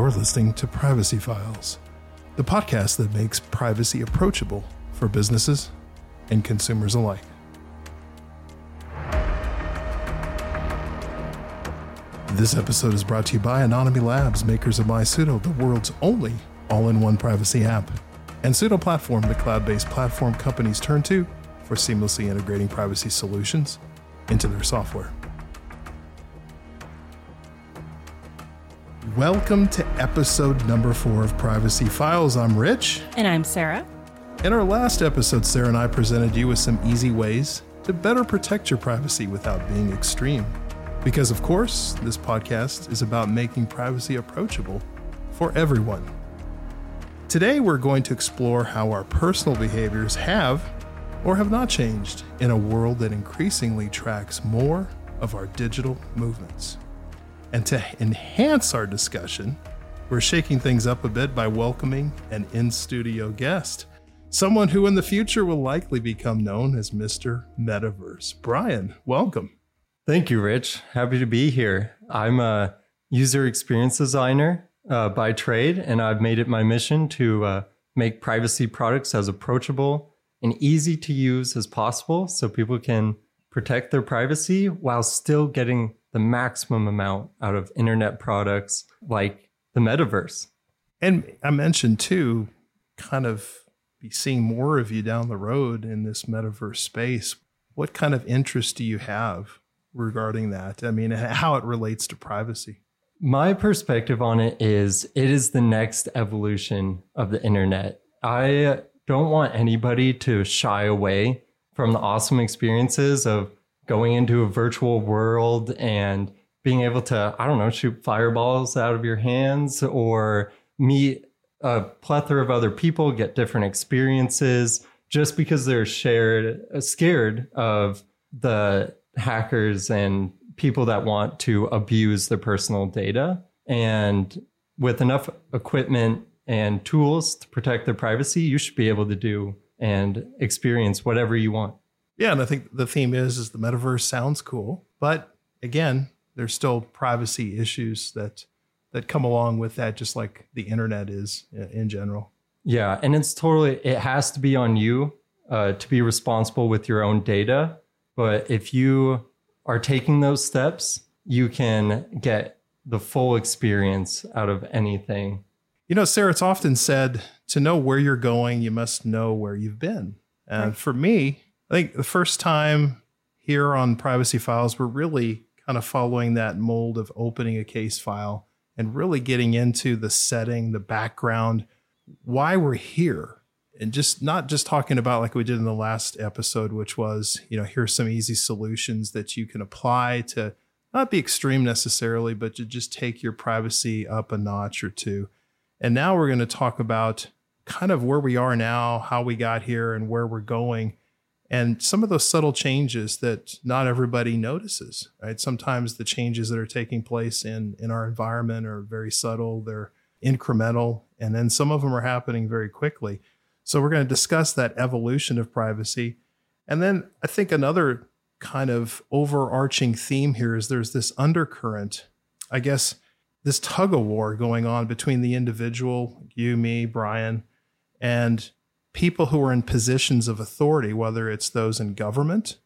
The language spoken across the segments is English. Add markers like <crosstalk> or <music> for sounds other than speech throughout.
You're listening to Privacy Files, the podcast that makes privacy approachable for businesses and consumers alike. This episode is brought to you by Anonyome Labs, makers of MySudo, the world's only all in one privacy app, and Sudo Platform, the cloud based platform companies turn to for seamlessly integrating privacy solutions into their software. Welcome to episode number four of Privacy Files. I'm Rich. And I'm Sarah. In our last episode, Sarah and I presented you with some easy ways to better protect your privacy without being extreme. Because, of course, this podcast is about making privacy approachable for everyone. Today, we're going to explore how our personal behaviors have or have not changed in a world that increasingly tracks more of our digital movements. And to enhance our discussion, we're shaking things up a bit by welcoming an in studio guest, someone who in the future will likely become known as Mr. Metaverse. Brian, welcome. Thank you, Rich. Happy to be here. I'm a user experience designer uh, by trade, and I've made it my mission to uh, make privacy products as approachable and easy to use as possible so people can protect their privacy while still getting the maximum amount out of internet products like the metaverse. And I mentioned too, kind of be seeing more of you down the road in this metaverse space. What kind of interest do you have regarding that? I mean, how it relates to privacy? My perspective on it is it is the next evolution of the internet. I don't want anybody to shy away from the awesome experiences of going into a virtual world and being able to, I don't know, shoot fireballs out of your hands or meet a plethora of other people, get different experiences just because they're shared, scared of the hackers and people that want to abuse their personal data. And with enough equipment and tools to protect their privacy, you should be able to do and experience whatever you want. Yeah, and I think the theme is is the metaverse sounds cool, but again, there's still privacy issues that that come along with that, just like the internet is in general. Yeah, and it's totally it has to be on you uh, to be responsible with your own data. But if you are taking those steps, you can get the full experience out of anything. You know, Sarah, it's often said to know where you're going, you must know where you've been. And right. for me, I think the first time here on Privacy Files, we're really kind of following that mold of opening a case file and really getting into the setting, the background, why we're here. And just not just talking about like we did in the last episode, which was, you know, here's some easy solutions that you can apply to not be extreme necessarily, but to just take your privacy up a notch or two. And now we're going to talk about kind of where we are now, how we got here, and where we're going and some of those subtle changes that not everybody notices right? Sometimes the changes that are taking place in in our environment are very subtle they're incremental and then some of them are happening very quickly. So we're going to discuss that evolution of privacy. And then i think another kind of overarching theme here is there's this undercurrent i guess this tug of war going on between the individual you me brian and people who are in positions of authority, whether it's those in government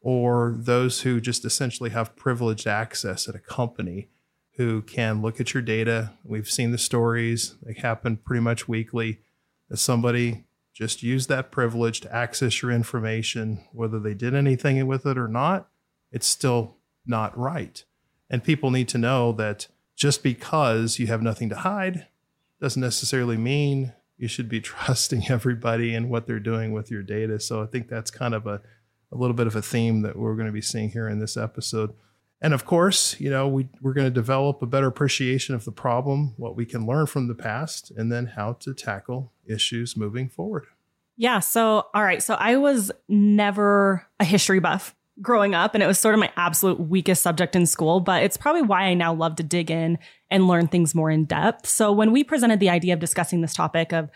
or those who just essentially have privileged access at a company who can look at your data. We've seen the stories, they happen pretty much weekly, that somebody just used that privilege to access your information, whether they did anything with it or not, it's still not right. And people need to know that just because you have nothing to hide doesn't necessarily mean you should be <laughs> trusting everybody and what they're doing with your data. So I think that's kind of a, a little bit of a theme that we're going to be seeing here in this episode. And of course, you know, we, we're going to develop a better appreciation of the problem, what we can learn from the past, and then how to tackle issues moving forward. Yeah. So, all right. So I was never a history buff growing up, and it was sort of my absolute weakest subject in school, but it's probably why I now love to dig in and learn things more in depth. So when we presented the idea of discussing this topic of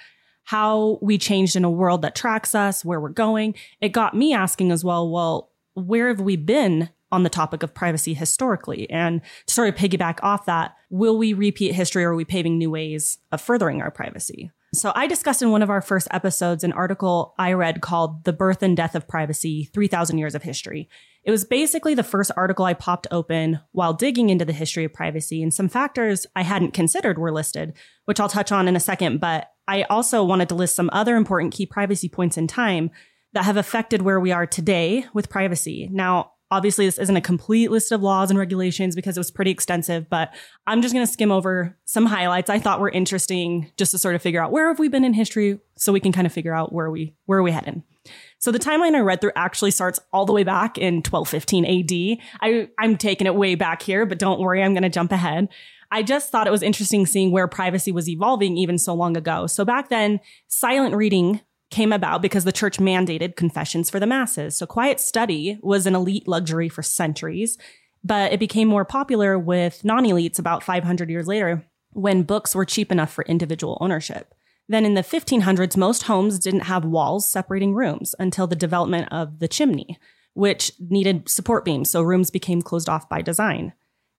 how we changed in a world that tracks us, where we're going, it got me asking as well, well, where have we been on the topic of privacy historically. And to sort of piggyback off that, will we repeat history or are we paving new ways of furthering our privacy? So I discussed in one of our first episodes an article I read called The Birth and Death of Privacy 3000 Years of History. It was basically the first article I popped open while digging into the history of privacy, and some factors I hadn't considered were listed, which I'll touch on in a second. But I also wanted to list some other important key privacy points in time that have affected where we are today with privacy. Now, obviously, this isn't a complete list of laws and regulations because it was pretty extensive, but I'm just going to skim over some highlights I thought were interesting just to sort of figure out where have we been in history so we can kind of figure out where we where are we heading. So the timeline I read through actually starts all the way back in 1215 AD. I, I'm taking it way back here, but don't worry, I'm going to jump ahead. I just thought it was interesting seeing where privacy was evolving even so long ago. So back then, silent reading came about because the church mandated confessions for the masses. So quiet study was an elite luxury for centuries, but it became more popular with non elites about 500 years later when books were cheap enough for individual ownership. Then in the 1500s, most homes didn't have walls separating rooms until the development of the chimney, which needed support beams, so rooms became closed off by design.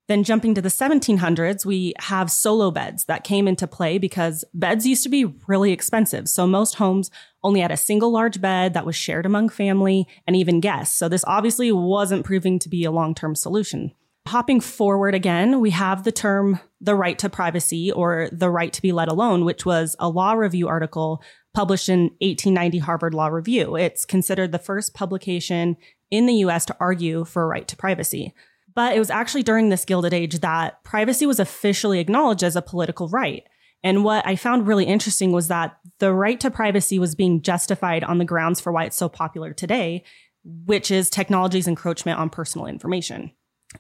Then jumping to the 1700s, we have solo beds that came into play because beds used to be really expensive. So most homes only had a single large bed that was shared among family and even guests. So this obviously wasn't proving to be a long-term solution. Hopping forward again, we have the term the right to privacy or the right to be let alone, which was a law review article published in 1890 Harvard Law Review. It's considered the first publication in the US to argue for a right to privacy. But it was actually during this Gilded Age that privacy was officially acknowledged as a political right. And what I found really interesting was that the right to privacy was being justified on the grounds for why it's so popular today, which is technology's encroachment on personal information.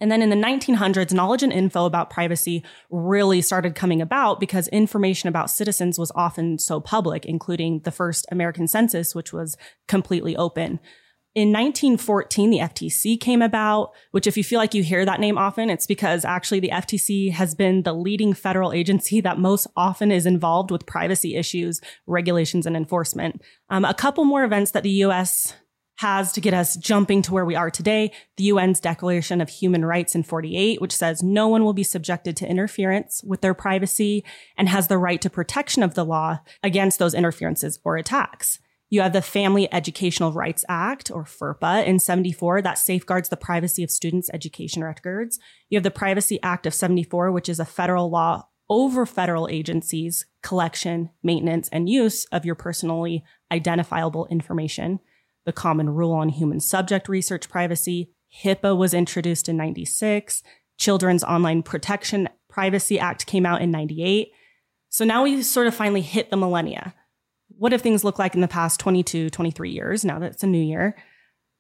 And then in the 1900s, knowledge and info about privacy really started coming about because information about citizens was often so public, including the first American census, which was completely open. In 1914, the FTC came about, which if you feel like you hear that name often, it's because actually the FTC has been the leading federal agency that most often is involved with privacy issues, regulations, and enforcement. Um, a couple more events that the U.S has to get us jumping to where we are today. The UN's Declaration of Human Rights in 48, which says no one will be subjected to interference with their privacy and has the right to protection of the law against those interferences or attacks. You have the Family Educational Rights Act, or FERPA, in 74 that safeguards the privacy of students' education records. You have the Privacy Act of 74, which is a federal law over federal agencies' collection, maintenance, and use of your personally identifiable information the Common Rule on Human Subject Research Privacy. HIPAA was introduced in 96. Children's Online Protection Privacy Act came out in 98. So now we sort of finally hit the millennia. What have things looked like in the past 22, 23 years now that it's a new year?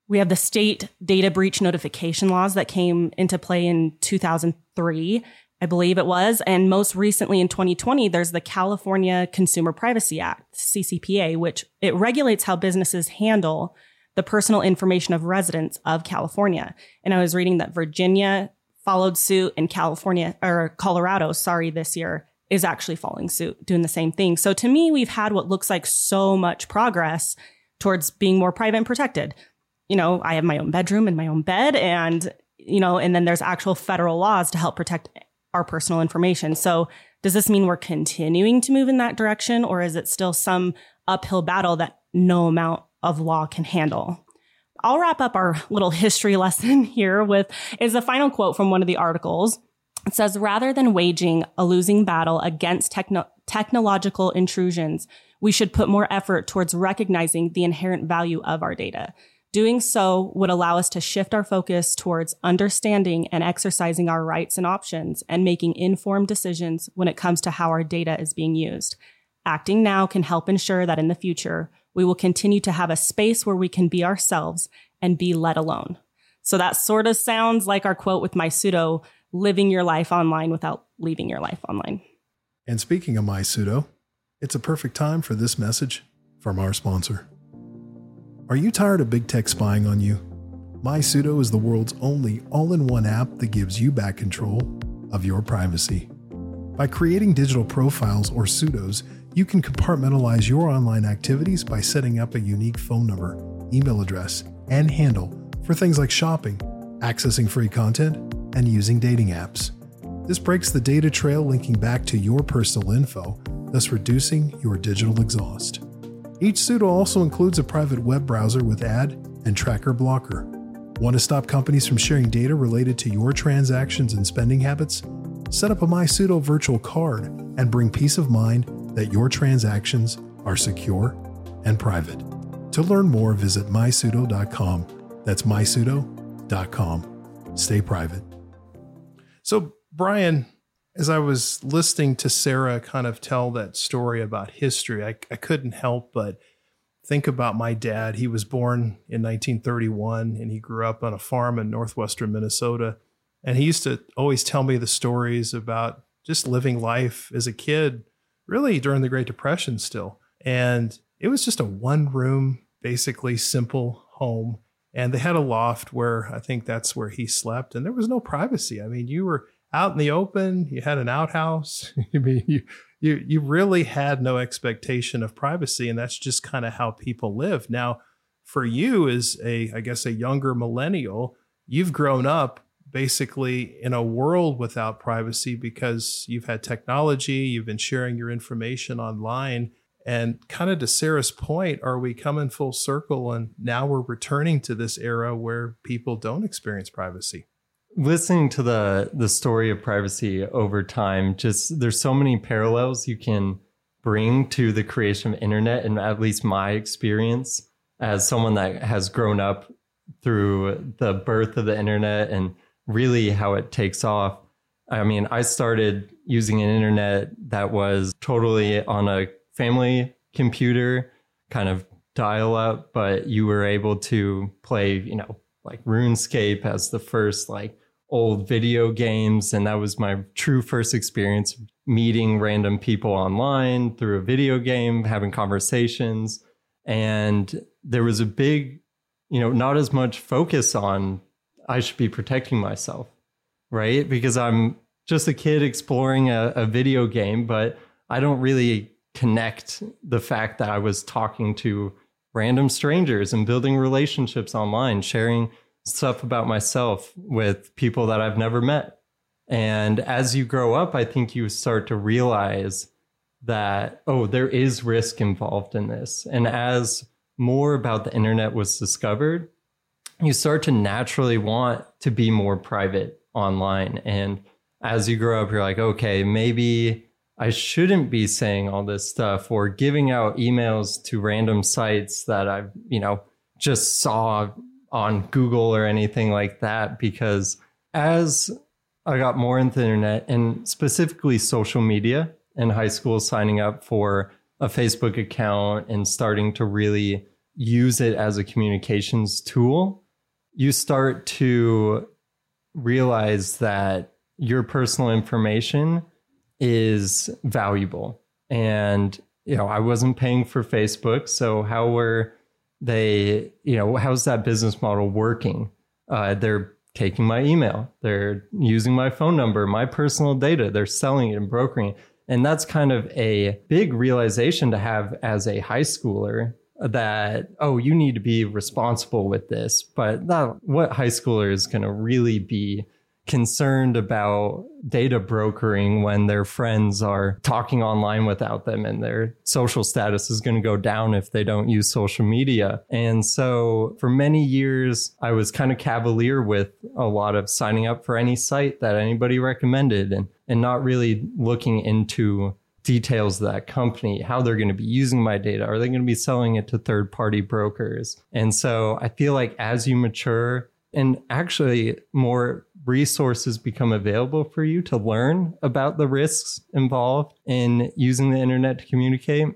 We have the state data breach notification laws that came into play in 2003. I believe it was. And most recently in 2020, there's the California Consumer Privacy Act, CCPA, which it regulates how businesses handle the personal information of residents of California. And I was reading that Virginia followed suit and California or Colorado, sorry, this year is actually following suit, doing the same thing. So to me, we've had what looks like so much progress towards being more private and protected. You know, I have my own bedroom and my own bed and you know, and then there's actual federal laws to help protect our personal information. So does this mean we're continuing to move in that direction or is it still some uphill battle that no amount of law can handle? I'll wrap up our little history <laughs> lesson here with is a final quote from one of the articles. It says, rather than waging a losing battle against techno- technological intrusions, we should put more effort towards recognizing the inherent value of our data. Doing so would allow us to shift our focus towards understanding and exercising our rights and options and making informed decisions when it comes to how our data is being used. Acting now can help ensure that in the future, we will continue to have a space where we can be ourselves and be let alone. So that sort of sounds like our quote with MySudo living your life online without leaving your life online. And speaking of MySudo, it's a perfect time for this message from our sponsor. Are you tired of big tech spying on you? MySudo is the world's only all in one app that gives you back control of your privacy. By creating digital profiles or Sudos, you can compartmentalize your online activities by setting up a unique phone number, email address, and handle for things like shopping, accessing free content, and using dating apps. This breaks the data trail linking back to your personal info, thus reducing your digital exhaust. Each Sudo also includes a private web browser with ad and tracker blocker. Want to stop companies from sharing data related to your transactions and spending habits? Set up a MySudo virtual card and bring peace of mind that your transactions are secure and private. To learn more, visit mysudo.com. That's mysudo.com. Stay private. So, Brian, as I was listening to Sarah kind of tell that story about history, I, I couldn't help but think about my dad. He was born in 1931 and he grew up on a farm in northwestern Minnesota. And he used to always tell me the stories about just living life as a kid, really during the Great Depression still. And it was just a one room, basically simple home. And they had a loft where I think that's where he slept. And there was no privacy. I mean, you were out in the open, you had an outhouse. <laughs> I mean, you, you, you really had no expectation of privacy. And that's just kind of how people live. Now, for you as a, I guess, a younger millennial, you've grown up basically in a world without privacy because you've had technology, you've been sharing your information online. And kind of to Sarah's point, are we coming full circle and now we're returning to this era where people don't experience privacy? Listening to the the story of privacy over time, just there's so many parallels you can bring to the creation of internet and at least my experience as someone that has grown up through the birth of the internet and really how it takes off. I mean, I started using an internet that was totally on a family computer, kind of dial up, but you were able to play, you know, like RuneScape as the first like old video games. And that was my true first experience meeting random people online through a video game, having conversations. And there was a big, you know, not as much focus on I should be protecting myself, right? Because I'm just a kid exploring a, a video game, but I don't really connect the fact that I was talking to random strangers and building relationships online, sharing stuff about myself with people that I've never met. And as you grow up, I think you start to realize that, oh, there is risk involved in this. And as more about the internet was discovered, you start to naturally want to be more private online. And as you grow up, you're like, okay, maybe I shouldn't be saying all this stuff or giving out emails to random sites that I've, you know, just saw on Google or anything like that. Because as I got more into the internet and specifically social media in high school, signing up for a Facebook account and starting to really use it as a communications tool, you start to realize that your personal information is valuable. And, you know, I wasn't paying for Facebook. So, how were they, you know, how's that business model working? Uh, they're taking my email, they're using my phone number, my personal data, they're selling it and brokering it. And that's kind of a big realization to have as a high schooler that oh you need to be responsible with this but that what high schooler is going to really be concerned about data brokering when their friends are talking online without them and their social status is going to go down if they don't use social media. And so for many years, I was kind of cavalier with a lot of signing up for any site that anybody recommended and, and not really looking into details of that company, how they're going to be using my data. Are they going to be selling it to third party brokers? And so I feel like as you mature and actually more resources become available for you to learn about the risks involved in using the internet to communicate,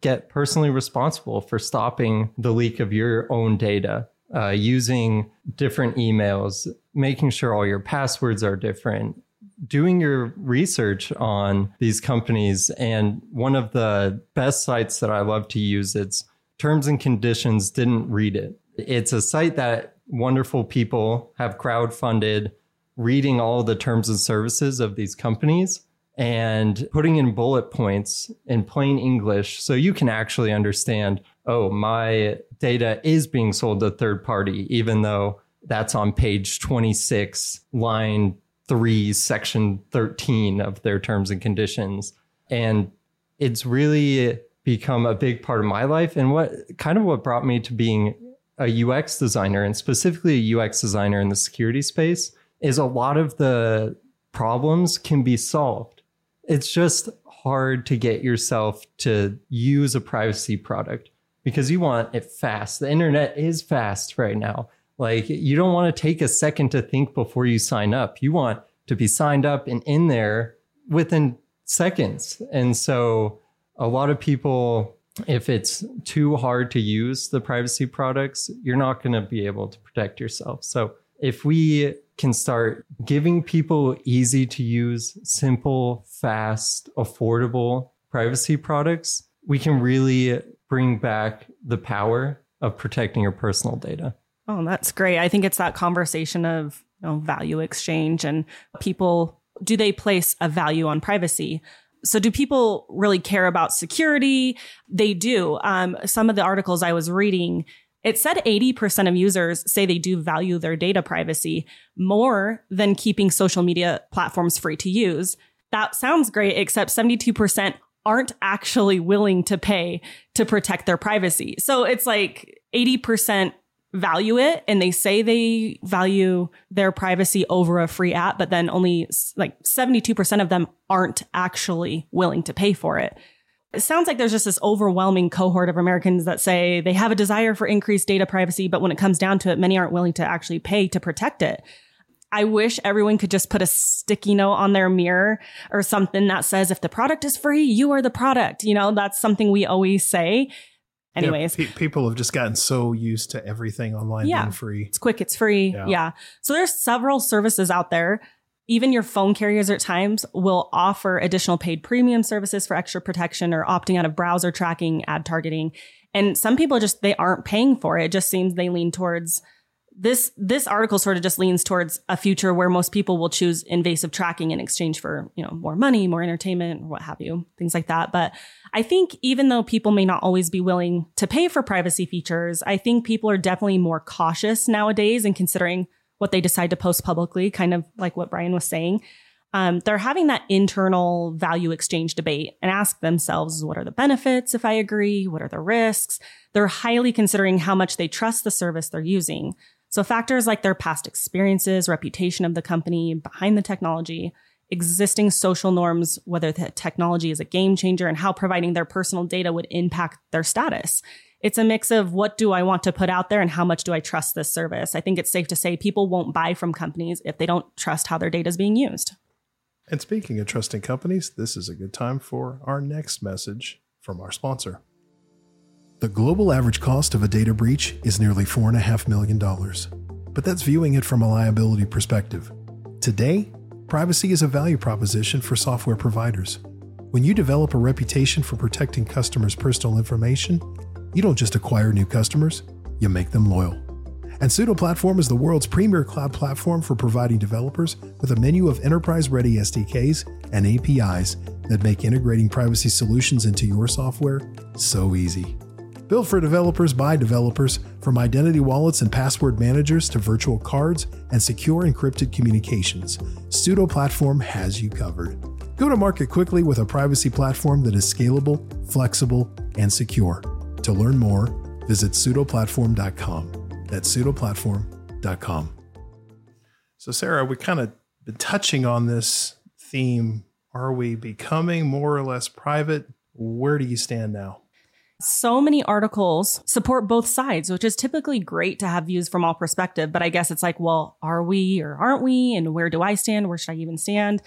get personally responsible for stopping the leak of your own data. Uh, using different emails, making sure all your passwords are different, doing your research on these companies and one of the best sites that I love to use it's terms and conditions didn't read it. It's a site that wonderful people have crowdfunded reading all the terms and services of these companies and putting in bullet points in plain English so you can actually understand, oh, my data is being sold to third party even though That's on page 26, line 3, section 13 of their terms and conditions. And it's really become a big part of my life and what kind of what brought me to being a UX designer and specifically a UX designer in the security space is a lot of the problems can be solved. It's just hard to get yourself to use a privacy product because you want it fast. The internet is fast right now. Like you don't want to take a second to think before you sign up. You want to be signed up and in there within seconds. And so a lot of people, if it's too hard to use the privacy products, you're not going to be able to protect yourself. So if we can start giving people easy to use, simple, fast, affordable privacy products, we can really bring back the power of protecting your personal data. Oh, that's great. I think it's that conversation of you know, value exchange and people do they place a value on privacy? So do people really care about security? They do. Um, some of the articles I was reading, it said 80% of users say they do value their data privacy more than keeping social media platforms free to use. That sounds great, except 72% aren't actually willing to pay to protect their privacy. So it's like 80% value it and they say they value their privacy over a free app, but then only like 72% of them aren't actually willing to pay for it. It sounds like there's just this overwhelming cohort of Americans that say they have a desire for increased data privacy, but when it comes down to it, many aren't willing to actually pay to protect it. I wish everyone could just put a sticky note on their mirror or something that says, if the product is free, you are the product. You know, that's something we always say. Anyways, yeah, pe- people have just gotten so used to everything online yeah. being free. It's quick, it's free. Yeah. yeah. So there's several services out there. Even your phone carriers at times will offer additional paid premium services for extra protection or opting out of browser tracking, ad targeting. And some people just they aren't paying for it. It just seems they lean towards this this article sort of just leans towards a future where most people will choose invasive tracking in exchange for you know more money more entertainment or what have you things like that but i think even though people may not always be willing to pay for privacy features i think people are definitely more cautious nowadays in considering what they decide to post publicly kind of like what brian was saying. Um, they're having that internal value exchange debate and ask themselves what are the benefits if i agree? What are the risks? They're highly considering how much they trust the service they're using. So factors like their past experiences, reputation of the company behind the technology, existing social norms, whether the technology is a game changer and how providing their personal data would impact their status. It's a mix of what do I want to put out there and how much do I trust this service? I think it's safe to say people won't buy from companies if they don't trust how their data is being used. And speaking of trusting companies, this is a good time for our next message from our sponsor. The global average cost of a data breach is nearly $4.5 million. But that's viewing it from a liability perspective. Today, privacy is a value proposition for software providers. When you develop a reputation for protecting customers' personal information, you don't just acquire new customers, you make them loyal. And Sudo Platform is the world's premier cloud platform for providing developers with a menu of enterprise ready SDKs and APIs that make integrating privacy solutions into your software so easy. Built for developers by developers, from identity wallets and password managers to virtual cards and secure encrypted communications, Sudo Platform has you covered. Go to market quickly with a privacy platform that is scalable, flexible, and secure. To learn more, visit sudoplatform.com. That's sudoplatform.com. So, Sarah, we kind of been touching on this theme. Are we becoming more or less private? Where do you stand now? So many articles support both sides, which is typically great to have views from all perspective. But I guess it's like, well, are we or aren't we? And where do I stand? Where should I even stand?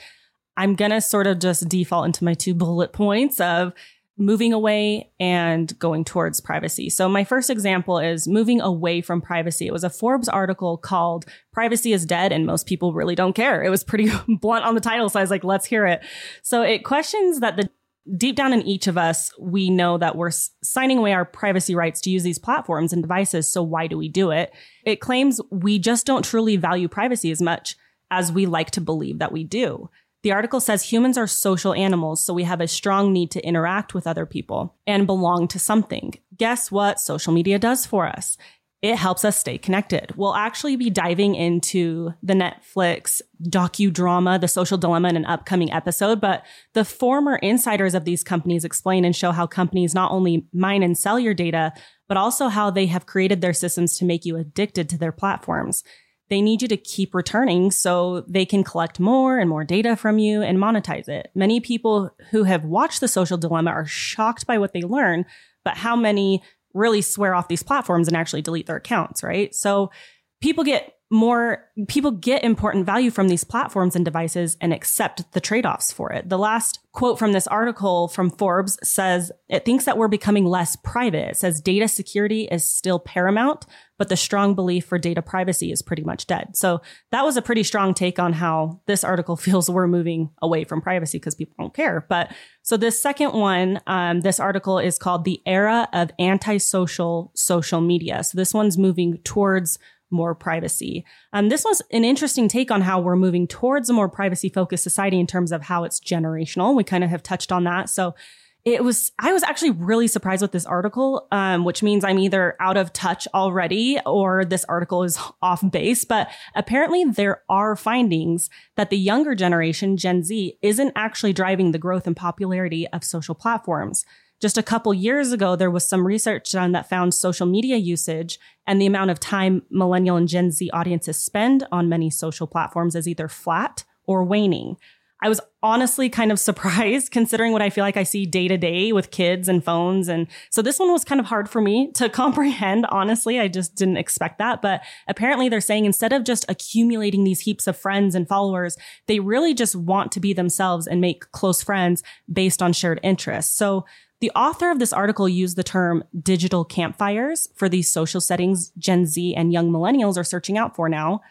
I'm going to sort of just default into my two bullet points of moving away and going towards privacy. So my first example is moving away from privacy. It was a Forbes article called Privacy is Dead and most people really don't care. It was pretty <laughs> blunt on the title. So I was like, let's hear it. So it questions that the deep down in each of us, we know that we're signing away our privacy rights to use these platforms and devices. So why do we do it? It claims we just don't truly value privacy as much as we like to believe that we do. The article says humans are social animals, so we have a strong need to interact with other people and belong to something. Guess what social media does for us? it helps us stay connected. We'll actually be diving into the Netflix docudrama, The Social Dilemma, in an upcoming episode. But the former insiders of these companies explain and show how companies not only mine and sell your data, but also how they have created their systems to make you addicted to their platforms. They need you to keep returning so they can collect more and more data from you and monetize it. Many people who have watched The Social Dilemma are shocked by what they learn, but how many really swear off these platforms and actually delete their accounts, right? So people get more people get important value from these platforms and devices and accept the trade-offs for it. The last quote from this article from Forbes says it thinks that we're becoming less private. It says data security is still paramount, but the strong belief for data privacy is pretty much dead. So that was a pretty strong take on how this article <laughs> feels we're moving away from privacy because people don't care. But so this second one, um, this article is called the era of antisocial social media. So this one's moving towards more privacy. Um, this was an interesting take on how we're moving towards a more privacy focused society in terms of how it's generational. We kind of have touched on that. So it was, I was actually really surprised with this article, um, which means I'm either out of touch already or this article is <laughs> off base. But apparently there are findings that the younger generation, Gen Z, isn't actually driving the growth and popularity of social platforms. Just a couple years ago, there was some research done that found social media usage and the amount of time millennial and Gen Z audiences spend on many social platforms is either flat or waning. I was honestly kind of <laughs> surprised considering what I feel like I see day to day with kids and phones. And so this one was kind of hard for me to <laughs> comprehend. Honestly, I just didn't expect that. But apparently they're saying instead of just accumulating these heaps of friends and followers, they really just want to be themselves and make close friends based on shared interests. So the author of this article used the term digital campfires for these social settings Gen Z and young millennials are searching out for now.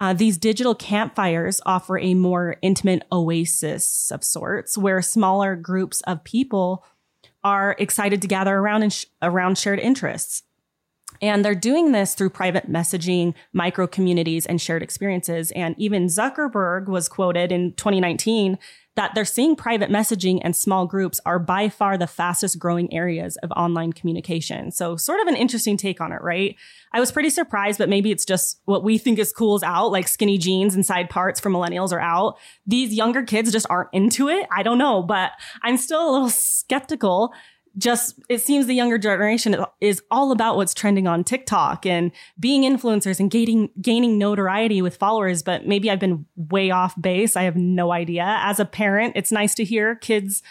Uh, these digital campfires offer a more intimate oasis of sorts where smaller groups of people are excited to gather around and sh- around shared interests. And they're doing this through private messaging, micro communities, and shared experiences. And even Zuckerberg was quoted in 2019 that they're seeing private messaging and small groups are by far the fastest growing areas of online communication. So sort of an interesting take on it, right? I was pretty surprised, but maybe it's just what we think is cool is out, like skinny jeans and side parts for millennials are out. These younger kids just aren't into it. I don't know, but I'm still a little skeptical just it seems the younger generation is all about what's trending on TikTok and being influencers and gaining gaining notoriety with followers but maybe I've been way off base. I have no idea. As a parent it's nice to hear kids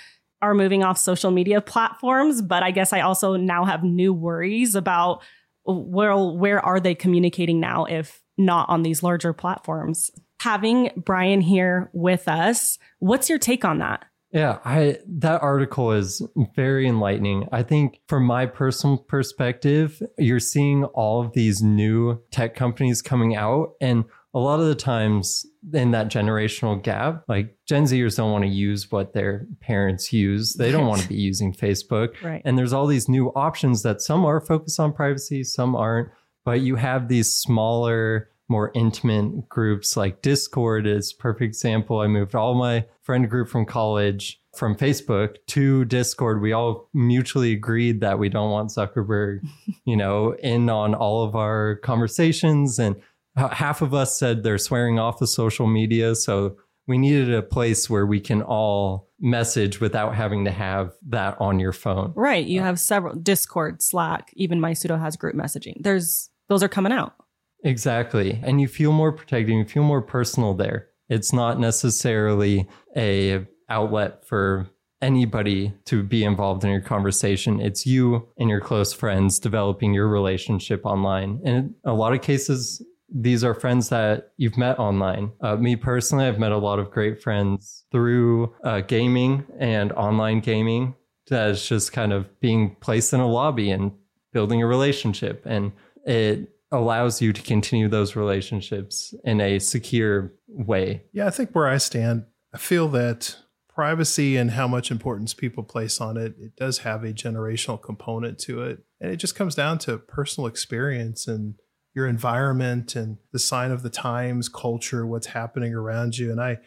are moving off social media platforms but I guess I also now have new worries about where where are they communicating now if not on these larger platforms? Having Brian here with us what's your take on that yeah, I that article is very enlightening. I think from my personal perspective, you're seeing all of these new tech companies coming out and a lot of the times in that generational gap, like Gen Zers don't want to use what their parents use. They don't want to be using Facebook. Right. And there's all these new options that some are focused on privacy, some aren't. But you have these smaller more intimate groups like Discord is perfect example. I moved all my friend group from college from Facebook to Discord. We all mutually agreed that we don't want Zuckerberg, <laughs> you know, in on all of our conversations and half of us said they're swearing off the social media, so we needed a place where we can all message without having to have that on your phone. Right. You uh, have several Discord, Slack, even MySudo has group messaging. There's those are coming out. Exactly. And you feel more protected, you feel more personal there. It's not necessarily a outlet for anybody to be involved in your conversation. It's you and your close friends developing your relationship online. And in a lot of cases, these are friends that you've met online. Uh, me personally, I've met a lot of great friends through uh, gaming and online gaming. That is just kind of being placed in a lobby and building a relationship. And it allows you to continue those relationships in a secure way. Yeah, I think where I stand, I feel that privacy and how much importance people place on it, it does have a generational component to it. And it just comes down to personal experience and your environment and the sign of the times, culture, what's happening around you. And I,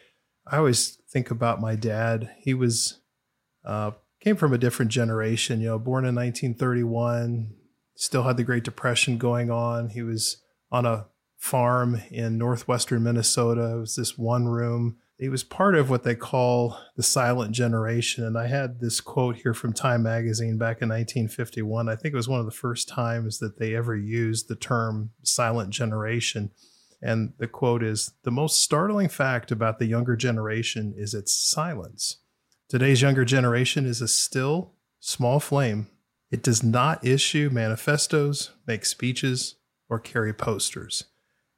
I always think about my dad. He was, uh, came from a different generation, you know, born in 1931, still had the Great Depression going on. He was on a farm in northwestern Minnesota. It was this one room. He was part of what they call the silent generation. And I had this quote here from Time magazine back in 1951. I think it was one of the first times that they ever used the term silent generation. And the quote is The most startling fact about the younger generation is its silence. Today's younger generation is a still, small flame. It does not issue manifestos, make speeches, or carry posters.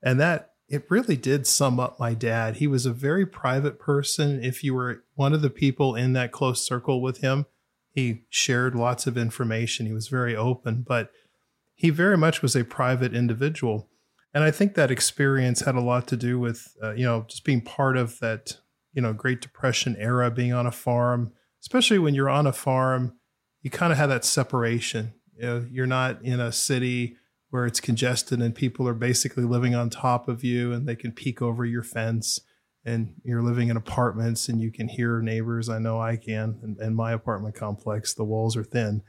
And that it really did sum up my dad. He was a very private person. If you were one of the people in that close circle with him, he shared lots of information. He was very open, but he very much was a private individual. And I think that experience had a lot to do with, uh, you know, just being part of that, you know, Great Depression era, being on a farm, especially when you're on a farm, you kind of have that separation. You know, you're not in a city where it's congested and people are basically living on top of you and they can peek over your fence and you're living in apartments and you can hear neighbors. I know I can. And, and my apartment complex, the walls are thin.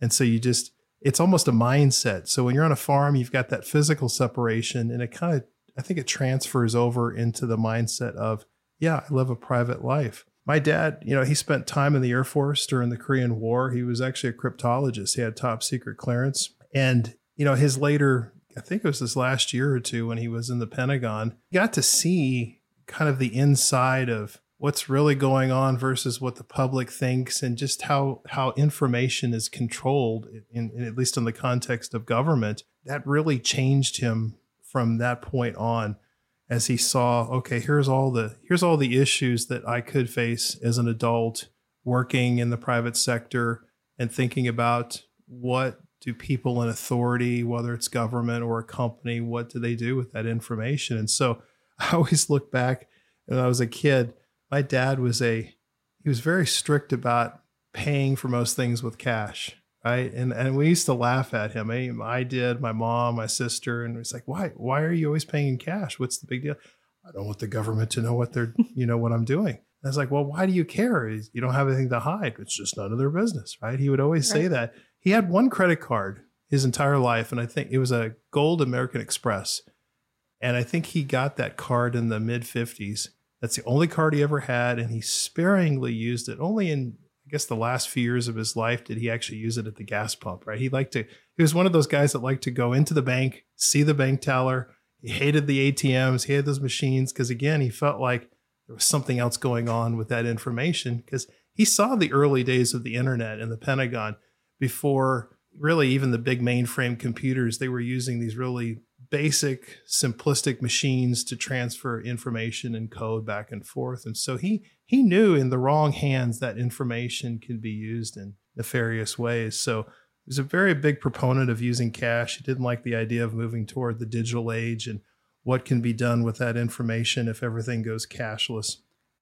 And so you just, it's almost a mindset. So when you're on a farm, you've got that physical separation and it kind of, I think it transfers over into the mindset of, yeah, I live a private life. My dad, you know, he spent time in the Air Force during the Korean War. He was actually a cryptologist. He had top secret clearance. And you know, his later, I think it was this last year or two when he was in the Pentagon, got to see kind of the inside of what's really going on versus what the public thinks and just how how information is controlled in, in, at least in the context of government that really changed him from that point on as he saw okay here's all the here's all the issues that I could face as an adult working in the private sector and thinking about what do people in authority, whether it's government or a company, what do they do with that information? And so <laughs> I always look back when I was a kid, my dad was a he was very strict about paying for most things with cash. Right. And and we used to laugh at him. I, I did, my mom, my sister, and it's like, why? Why are you always paying in cash? What's the big deal? I don't want the government to know what they're, <laughs> you know, what I'm doing. And I was like, well, why do you care? You don't have anything to hide. It's just none of their business, right? He would always right. say that. He had one credit card his entire life, and I think it was a gold American Express. And I think he got that card in the mid 50s. That's the only card he ever had, and he sparingly used it. Only in, I guess, the last few years of his life did he actually use it at the gas pump, right? He liked to, he was one of those guys that liked to go into the bank, see the bank teller. He hated the ATMs, he had those machines because, again, he felt like there was something else going on with that information because he saw the early days of the internet and the Pentagon before really even the big mainframe computers, they were using these really basic, simplistic machines to transfer information and code back and forth. And so he he knew in the wrong hands that information could be used in nefarious ways. So he was a very big proponent of using cash. He didn't like the idea of moving toward the digital age and what can be done with that information if everything goes cashless.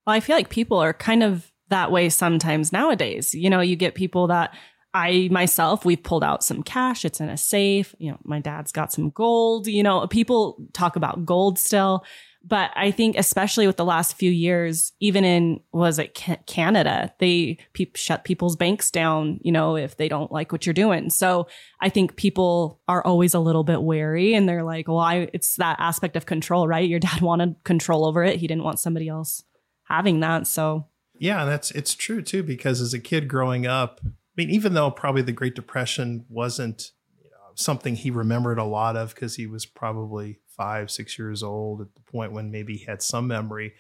Well, I feel like people are kind of that way sometimes nowadays. You know, you get people that I myself, we've pulled out some cash. It's in a safe. You know, my dad's got some gold. You know, people talk about gold still. But I think, especially with the last few years, even in was it Canada, they pe- shut people's banks down. You know, if they don't like what you're doing. So I think people are always a little bit wary, and they're like, "Well, I, it's that aspect of control, right? Your dad <laughs> wanted control over it. He didn't want somebody else having that." So yeah, that's it's true too. Because as a kid growing up, I mean, even though probably the Great Depression wasn't you know, something he remembered a lot of because he was probably five, six years old at the point when maybe he had some memory,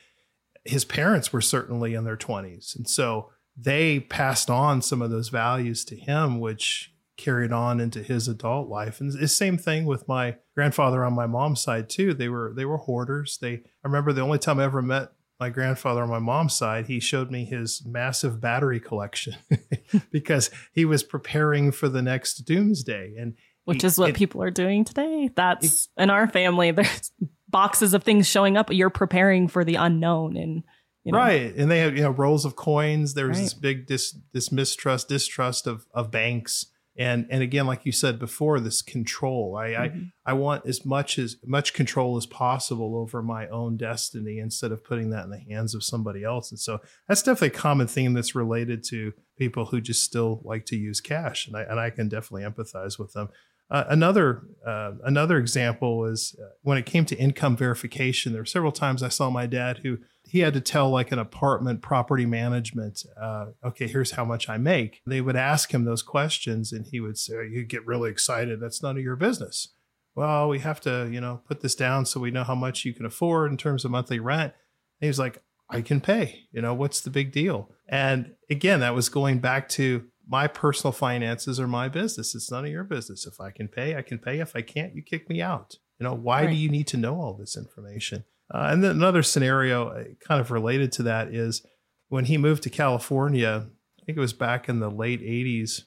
his parents were certainly in their 20s. And so they passed on some of those values to him, which carried on into his adult life. And the same thing with my grandfather on my mom's side too. They were they were hoarders. They I remember the only time I ever met my grandfather on my mom's side, he showed me his massive battery collection <laughs> because he was preparing for the next doomsday. And which is what it, people are doing today. That's it, in our family. <laughs> There's boxes of things showing up. You're preparing for the unknown, and you know. right. And they have you know rolls of coins. There's right. this big dis, this mistrust, distrust of of banks and and again like you said before this control i mm-hmm. I, I want as much as much control as possible over my own destiny instead of putting that in the hands of somebody else and so that's definitely a common theme that's related to people who just still like to use cash and i and i can definitely empathize with them Uh, another uh, another example is uh, when it came to income verification. There were several times I saw my dad who he had to tell like an apartment property management, uh, okay, here's how much I make. They would ask him those questions, and he would say, "You get really excited. That's none of your business." Well, we have to, you know, put this down so we know how much you can afford in terms of monthly rent. And he was like, I can pay. You know, what's the big deal? And again, that was going back to my personal finances are my business. It's none of your business. If I can pay, I can pay. If I can't, you kick me out. You know, why right. do you need to know all this information? Uh, and then another scenario uh, kind of related to that is when he moved to California, I think it was back in the late 80s,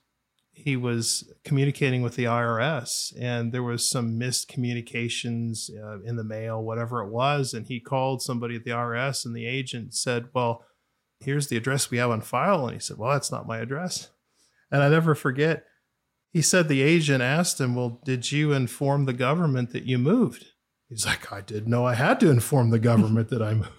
he was communicating with the IRS and there was some missed communications uh, in the mail, whatever it was. And he called somebody at the IRS and the agent said, Well, here's the address we have on file. And he said, Well, that's not my address. And I never forget, he said the agent asked him, Well, did you inform the government that you moved? He's like, I didn't know I had to inform the government that I <laughs> moved.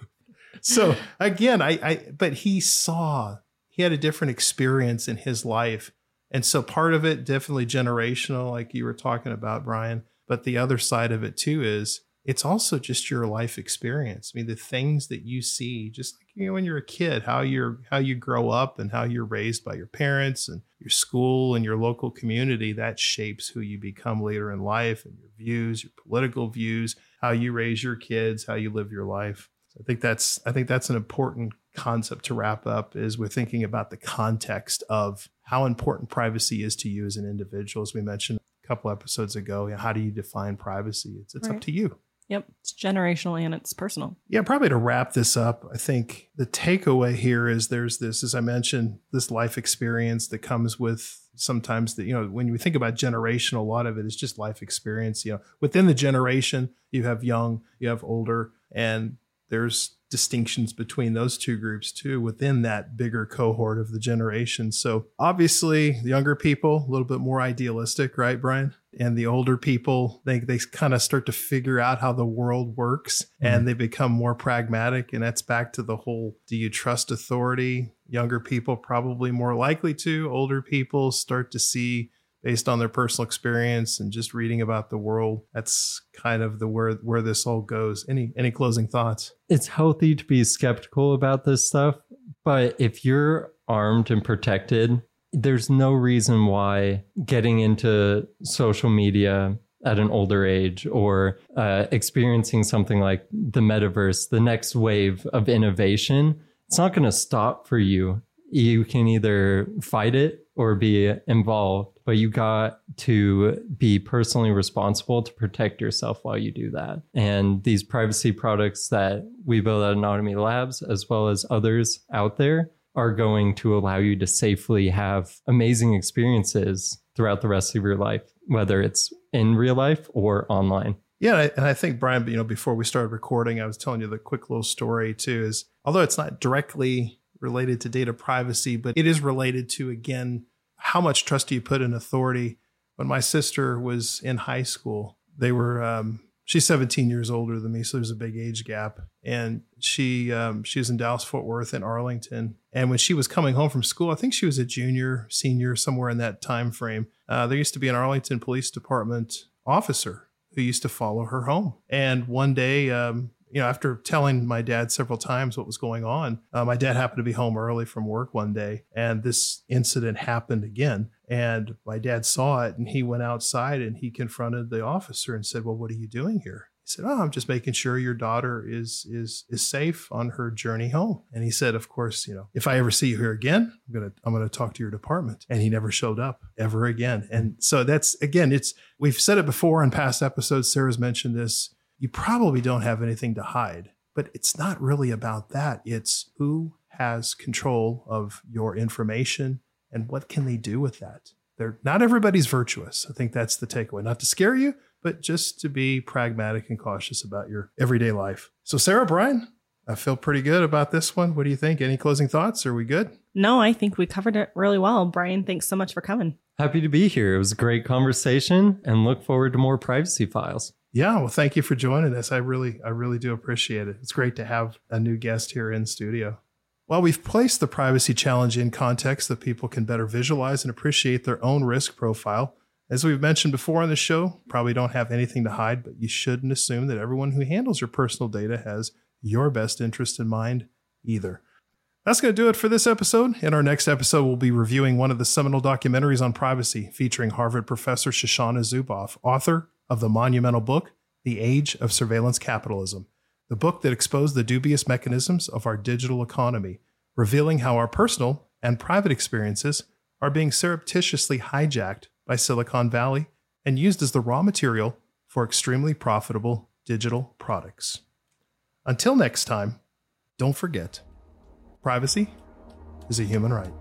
So again, I, I, but he saw, he had a different experience in his life. And so part of it, definitely generational, like you were talking about, Brian. But the other side of it too is it's also just your life experience. I mean, the things that you see, just like you know, when you're a kid, how you're how you grow up and how you're raised by your parents and your school and your local community, that shapes who you become later in life and your views, your political views, how you raise your kids, how you live your life. So I think that's I think that's an important concept to wrap up is we're thinking about the context of how important privacy is to you as an individual. As we mentioned a couple episodes ago, you know, how do you define privacy? It's it's right. up to you. Yep. It's generational and it's personal. Yeah, probably to wrap this up, I think the takeaway here is there's this, as I mentioned, this life experience that comes with sometimes that, you know, when you think about generational, a lot of it is just life experience. You know, within the generation, you have young, you have older, and there's distinctions between those two groups too within that bigger cohort of the generation. So obviously, the younger people a little bit more idealistic, right, Brian? And the older people, they they kind of start to figure out how the world works mm-hmm. and they become more pragmatic. And that's back to the whole do you trust authority? Younger people probably more likely to. Older people start to see based on their personal experience and just reading about the world. That's kind of the where where this all goes. Any any closing thoughts? It's healthy to be skeptical about this stuff, but if you're armed and protected, there's no reason why getting into social media at an older age or uh, experiencing something like the metaverse, the next wave of innovation, it's not going to stop for you. You can either fight it or be involved but you got to be personally responsible to protect yourself while you do that. And these privacy products that we build at Anonyome Labs, as well as others out there, are going to allow you to safely have amazing experiences throughout the rest of your life, whether it's in real life or online. Yeah, and I think Brian, you know, before we started recording, I was telling you the quick little story too. Is although it's not directly related to data privacy, but it is related to again how much trust do you put in authority? When my sister was in high school, they were um, she's 17 years older than me, so there's a big age gap. And she um, she was in Dallas Fort Worth and Arlington. And when she was coming home from school, I think she was a junior, senior, somewhere in that time frame. Uh, there used to be an Arlington Police Department officer who used to follow her home. And one day, um, you know, after telling my dad several times what was going on, uh, my dad happened to be home early from work one day, and this incident happened again. And my dad saw it, and he went outside and he confronted the officer and said, "Well, what are you doing here?" He said, "Oh, I'm just making sure your daughter is is is safe on her journey home." And he said, "Of course, you know, if I ever see you here again, I'm gonna I'm gonna talk to your department." And he never showed up ever again. And so that's again, it's we've said it before in past episodes. Sarah's mentioned this you probably don't have anything to hide. But it's not really about that. It's who has control of your information and what can they do with that. They're not everybody's virtuous. I think that's the takeaway. Not to scare you, but just to be pragmatic and cautious about your everyday life. So, Sarah, Brian, I feel pretty good about this one. What do you think? Any closing thoughts? Are we good? No, I think we covered it really well. Brian, thanks so much for coming. Happy to be here. It was a great conversation and look forward to more privacy files. Yeah, well, thank you for joining us. I really, I really do appreciate it. It's great to have a new guest here in studio. While we've placed the privacy challenge in context that people can better visualize and appreciate their own risk profile As we've mentioned before on the show, probably don't have anything to hide, but you shouldn't assume that everyone who handles your personal data has your best interest in mind either. That's going to do it for this episode. In our next episode, we'll be reviewing one of the seminal documentaries on privacy featuring Harvard professor Shoshana Zuboff, author of the monumental book, The Age of Surveillance Capitalism, the book that exposed the dubious mechanisms of our digital economy, revealing how our personal and private experiences are being surreptitiously hijacked by Silicon Valley and used as the raw material for extremely profitable digital products. Until next time, don't forget privacy is a human right.